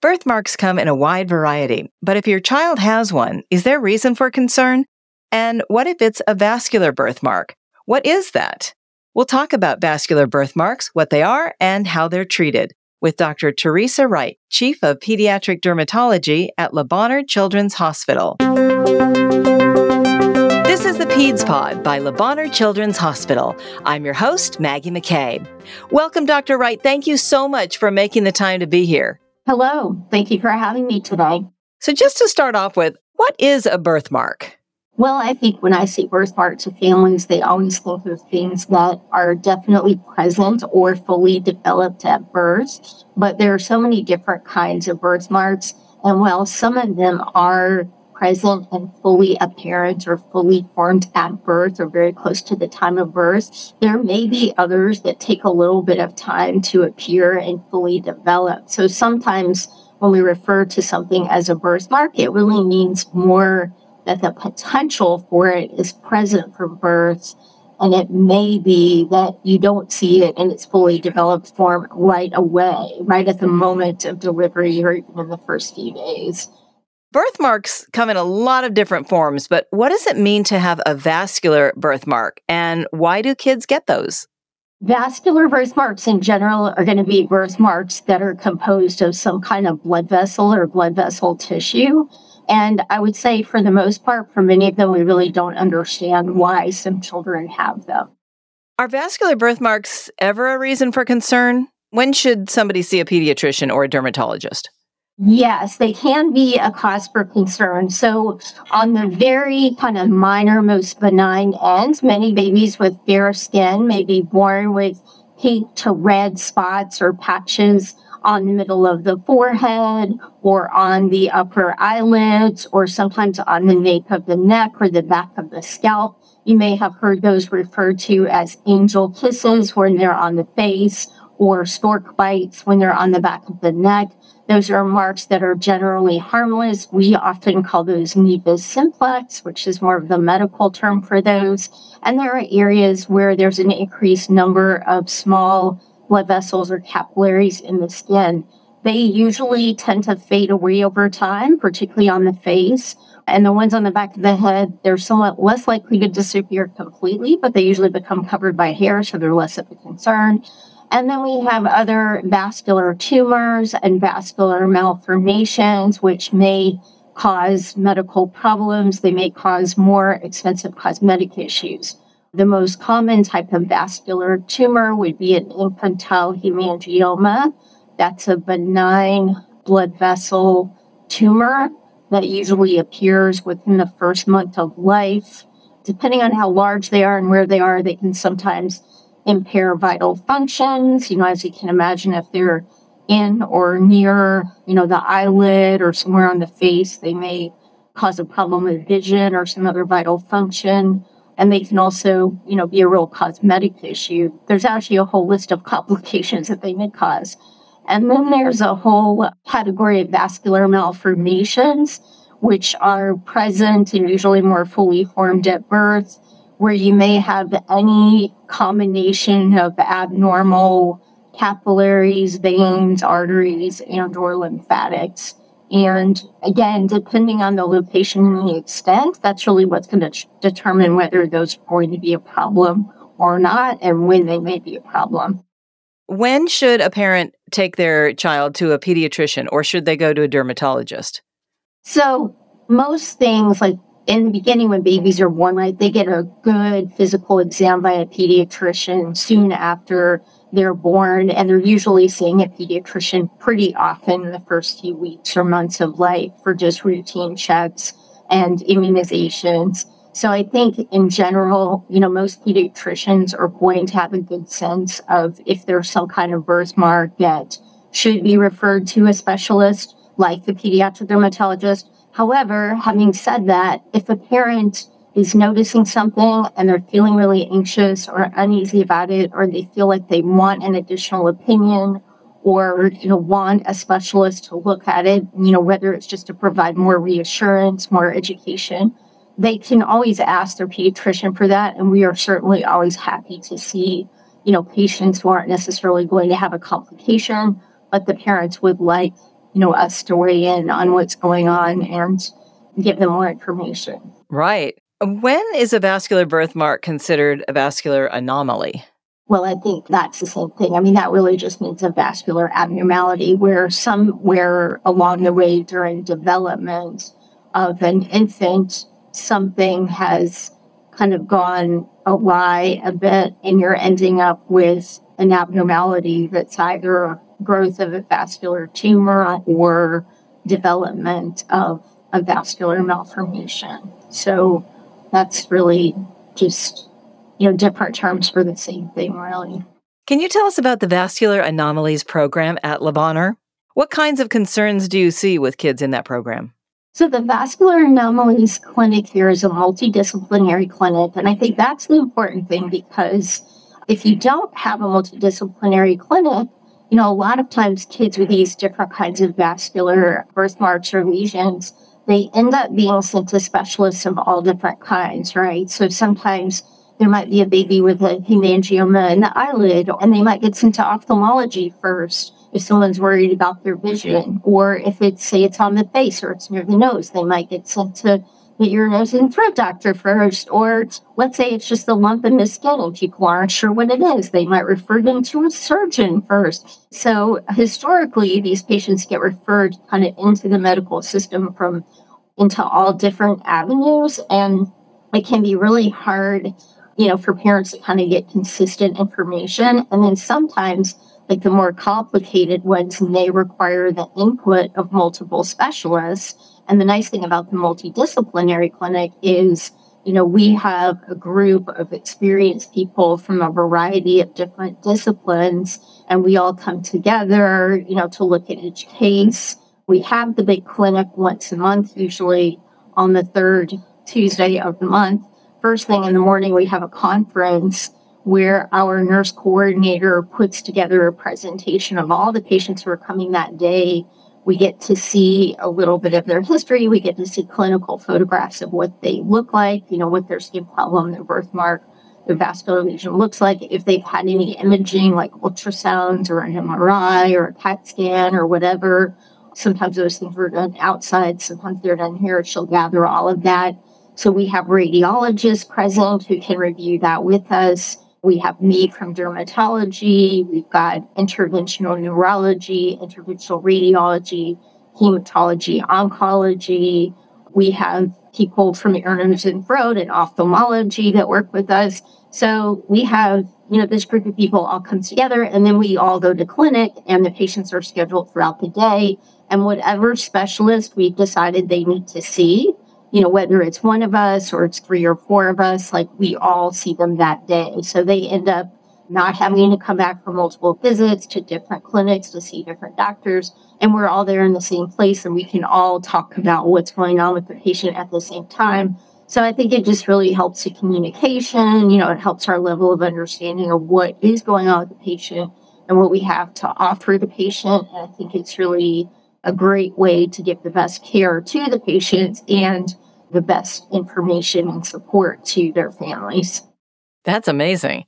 Birthmarks come in a wide variety, but if your child has one, is there reason for concern? And what if it's a vascular birthmark? What is that? We'll talk about vascular birthmarks, what they are, and how they're treated with Dr. Teresa Wright, Chief of Pediatric Dermatology at Le Bonheur Children's Hospital. This is the PEDS Pod by Le Bonheur Children's Hospital. I'm your host, Maggie McKay. Welcome, Dr. Wright. Thank you so much for making the time to be here. Hello. Thank you for having me today. So, just to start off with, what is a birthmark? Well, I think when I say birthmarks of families, they always think of things that are definitely present or fully developed at birth. But there are so many different kinds of birthmarks. And while some of them are present and fully apparent or fully formed at birth or very close to the time of birth. There may be others that take a little bit of time to appear and fully develop. So sometimes when we refer to something as a birthmark, it really means more that the potential for it is present for birth. And it may be that you don't see it in its fully developed form right away, right at the moment of delivery or even in the first few days. Birthmarks come in a lot of different forms, but what does it mean to have a vascular birthmark and why do kids get those? Vascular birthmarks in general are going to be birthmarks that are composed of some kind of blood vessel or blood vessel tissue. And I would say, for the most part, for many of them, we really don't understand why some children have them. Are vascular birthmarks ever a reason for concern? When should somebody see a pediatrician or a dermatologist? Yes, they can be a cause for concern. So, on the very kind of minor, most benign ends, many babies with fair skin may be born with pink to red spots or patches on the middle of the forehead or on the upper eyelids or sometimes on the nape of the neck or the back of the scalp. You may have heard those referred to as angel kisses when they're on the face or stork bites when they're on the back of the neck. Those are marks that are generally harmless. We often call those nevus simplex, which is more of the medical term for those. And there are areas where there's an increased number of small blood vessels or capillaries in the skin. They usually tend to fade away over time, particularly on the face. And the ones on the back of the head, they're somewhat less likely to disappear completely, but they usually become covered by hair, so they're less of a concern. And then we have other vascular tumors and vascular malformations, which may cause medical problems. They may cause more expensive cosmetic issues. The most common type of vascular tumor would be an infantile hemangioma. That's a benign blood vessel tumor that usually appears within the first month of life. Depending on how large they are and where they are, they can sometimes impair vital functions. You know, as you can imagine, if they're in or near, you know, the eyelid or somewhere on the face, they may cause a problem with vision or some other vital function. And they can also, you know, be a real cosmetic issue. There's actually a whole list of complications that they may cause. And then there's a whole category of vascular malformations, which are present and usually more fully formed at birth where you may have any combination of abnormal capillaries, veins, arteries, and or lymphatics. And again, depending on the location and the extent, that's really what's going to determine whether those are going to be a problem or not and when they may be a problem. When should a parent take their child to a pediatrician or should they go to a dermatologist? So, most things like in the beginning when babies are born, right, they get a good physical exam by a pediatrician soon after they're born, and they're usually seeing a pediatrician pretty often in the first few weeks or months of life for just routine checks and immunizations. So I think in general, you know, most pediatricians are going to have a good sense of if there's some kind of birthmark that should be referred to a specialist like the pediatric dermatologist However, having said that, if a parent is noticing something and they're feeling really anxious or uneasy about it, or they feel like they want an additional opinion or you know want a specialist to look at it, you know, whether it's just to provide more reassurance, more education, they can always ask their pediatrician for that. And we are certainly always happy to see, you know, patients who aren't necessarily going to have a complication, but the parents would like you know, us to weigh in on what's going on and give them more information. Right. When is a vascular birthmark considered a vascular anomaly? Well, I think that's the same thing. I mean, that really just means a vascular abnormality where somewhere along the way during development of an infant, something has kind of gone awry a bit and you're ending up with an abnormality that's either growth of a vascular tumor or development of a vascular malformation. So that's really just, you know, different terms for the same thing, really. Can you tell us about the Vascular Anomalies program at Le Bonheur? What kinds of concerns do you see with kids in that program? So, the Vascular Anomalies Clinic here is a multidisciplinary clinic. And I think that's the important thing because if you don't have a multidisciplinary clinic, you know, a lot of times kids with these different kinds of vascular birthmarks or lesions, they end up being sent to specialists of all different kinds, right? So sometimes there might be a baby with a hemangioma in the eyelid, and they might get sent to ophthalmology first if someone's worried about their vision. Or if it's, say, it's on the face or it's near the nose, they might get sent to the ear, nose, and throat doctor first. Or let's say it's just a lump in the skin people aren't sure what it is. They might refer them to a surgeon first. So historically, these patients get referred kind of into the medical system from into all different avenues. And it can be really hard, you know, for parents to kind of get consistent information. And then sometimes like the more complicated ones may require the input of multiple specialists and the nice thing about the multidisciplinary clinic is, you know, we have a group of experienced people from a variety of different disciplines, and we all come together, you know, to look at each case. We have the big clinic once a month, usually on the third Tuesday of the month. First thing in the morning, we have a conference where our nurse coordinator puts together a presentation of all the patients who are coming that day we get to see a little bit of their history. We get to see clinical photographs of what they look like, you know, what their skin problem, their birthmark, their vascular lesion looks like. If they've had any imaging like ultrasounds or an MRI or a CAT scan or whatever. Sometimes those things are done outside, sometimes they're done here. She'll gather all of that. So we have radiologists present who can review that with us. We have me from dermatology. We've got interventional neurology, interventional radiology, hematology, oncology. We have people from ear, nose, and throat and ophthalmology that work with us. So we have, you know, this group of people all comes together and then we all go to clinic and the patients are scheduled throughout the day. And whatever specialist we've decided they need to see, you know, whether it's one of us or it's three or four of us, like we all see them that day. So they end up not having to come back for multiple visits to different clinics to see different doctors. And we're all there in the same place and we can all talk about what's going on with the patient at the same time. So I think it just really helps the communication. You know, it helps our level of understanding of what is going on with the patient and what we have to offer the patient. And I think it's really a great way to give the best care to the patients and the best information and support to their families. That's amazing.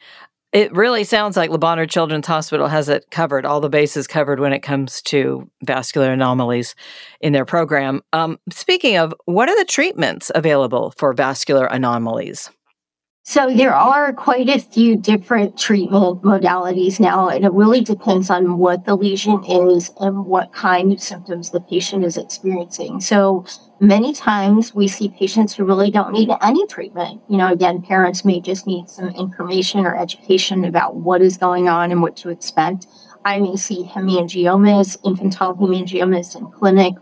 It really sounds like Le Bonheur Children's Hospital has it covered, all the bases covered when it comes to vascular anomalies in their program. Um, speaking of, what are the treatments available for vascular anomalies? So mm-hmm. there are quite a few different treatment modalities now, and it really depends on what the lesion is and what kind of symptoms the patient is experiencing. So many times we see patients who really don't need any treatment. You know, again, parents may just need some information or education about what is going on and what to expect. I may see hemangiomas, infantile hemangiomas in clinic,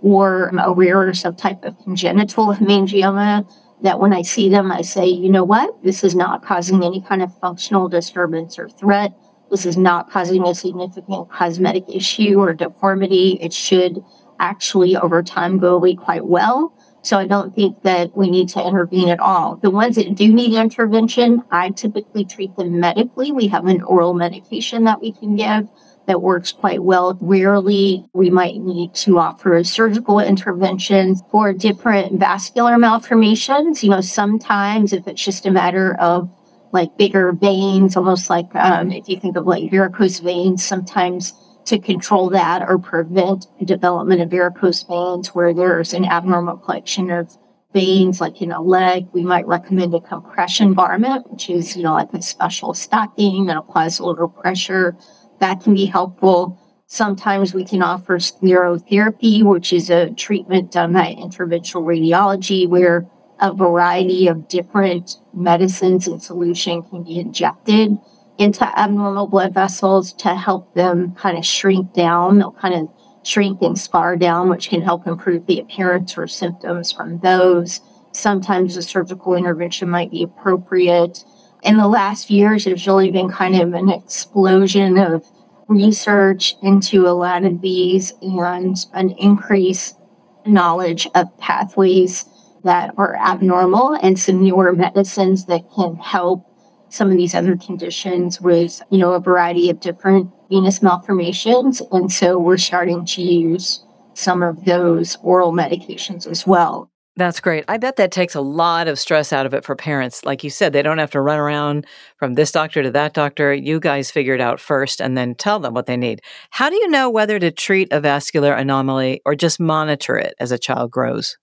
or a rare subtype of congenital hemangioma that when I see them, I say, you know what? This is not causing any kind of functional disturbance or threat. This is not causing a significant cosmetic issue or deformity. It should actually, over time, go away quite well. So I don't think that we need to intervene at all. The ones that do need intervention, I typically treat them medically. We have an oral medication that we can give that works quite well. Rarely we might need to offer a surgical intervention for different vascular malformations. You know, sometimes if it's just a matter of like bigger veins, almost like um, if you think of like varicose veins, sometimes to control that or prevent development of varicose veins where there's an abnormal collection of veins like in a leg, we might recommend a compression garment, which is, you know, like a special stocking that applies a little pressure. That can be helpful. Sometimes we can offer sclerotherapy, which is a treatment done by interventional radiology where a variety of different medicines and solution can be injected into abnormal blood vessels to help them kind of shrink down. They'll kind of shrink and scar down, which can help improve the appearance or symptoms from those. Sometimes a surgical intervention might be appropriate. In the last years, there's really been kind of an explosion of research into a lot of these and an increased knowledge of pathways that are abnormal and some newer medicines that can help some of these other conditions with, you know, a variety of different venous malformations. And so we're starting to use some of those oral medications as well. That's great. I bet that takes a lot of stress out of it for parents. Like you said, they don't have to run around from this doctor to that doctor. You guys figure it out first and then tell them what they need. How do you know whether to treat a vascular anomaly or just monitor it as a child grows?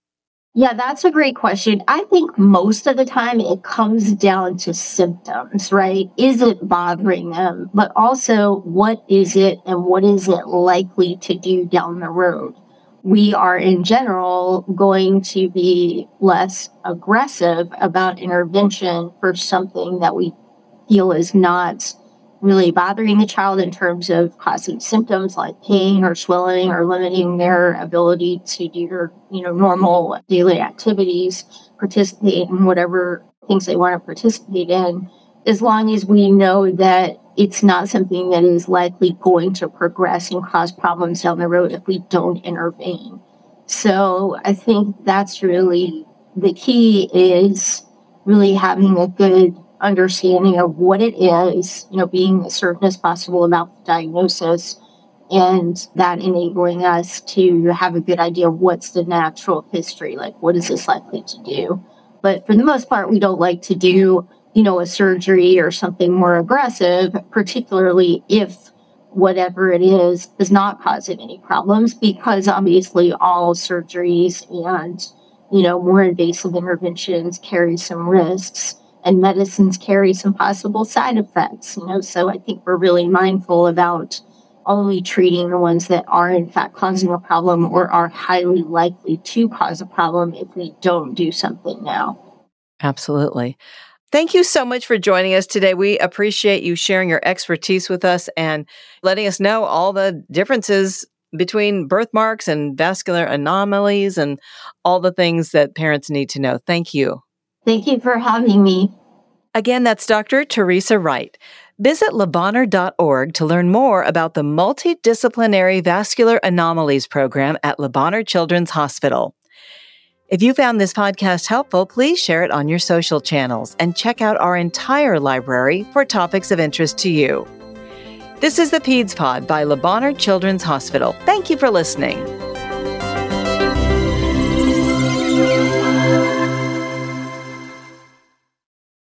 Yeah, that's a great question. I think most of the time it comes down to symptoms, right? Is it bothering them? But also, what is it and what is it likely to do down the road? We are in general going to be less aggressive about intervention for something that we feel is not really bothering the child in terms of causing symptoms like pain or swelling or limiting their ability to do their, you know, normal daily activities, participate in whatever things they want to participate in, as long as we know that it's not something that is likely going to progress and cause problems down the road if we don't intervene. So I think that's really the key is really having a good understanding of what it is, you know, being as certain as possible about the diagnosis and that enabling us to have a good idea of what's the natural history, like what is this likely to do. But for the most part, we don't like to do, you know, a surgery or something more aggressive, particularly if whatever it is is not causing any problems, because obviously all surgeries and, you know, more invasive interventions carry some risks and medicines carry some possible side effects, you know. So I think we're really mindful about only treating the ones that are in fact causing a problem or are highly likely to cause a problem if we don't do something now. Absolutely. Thank you so much for joining us today. We appreciate you sharing your expertise with us and letting us know all the differences between birthmarks and vascular anomalies and all the things that parents need to know. Thank you. Thank you for having me. Again, that's Dr. Teresa Wright. Visit LeBonheur.org to learn more about the Multidisciplinary Vascular Anomalies Program at Le Children's Hospital. If you found this podcast helpful, please share it on your social channels and check out our entire library for topics of interest to you. This is the PEDS Pod by Le Bonheur Children's Hospital. Thank you for listening.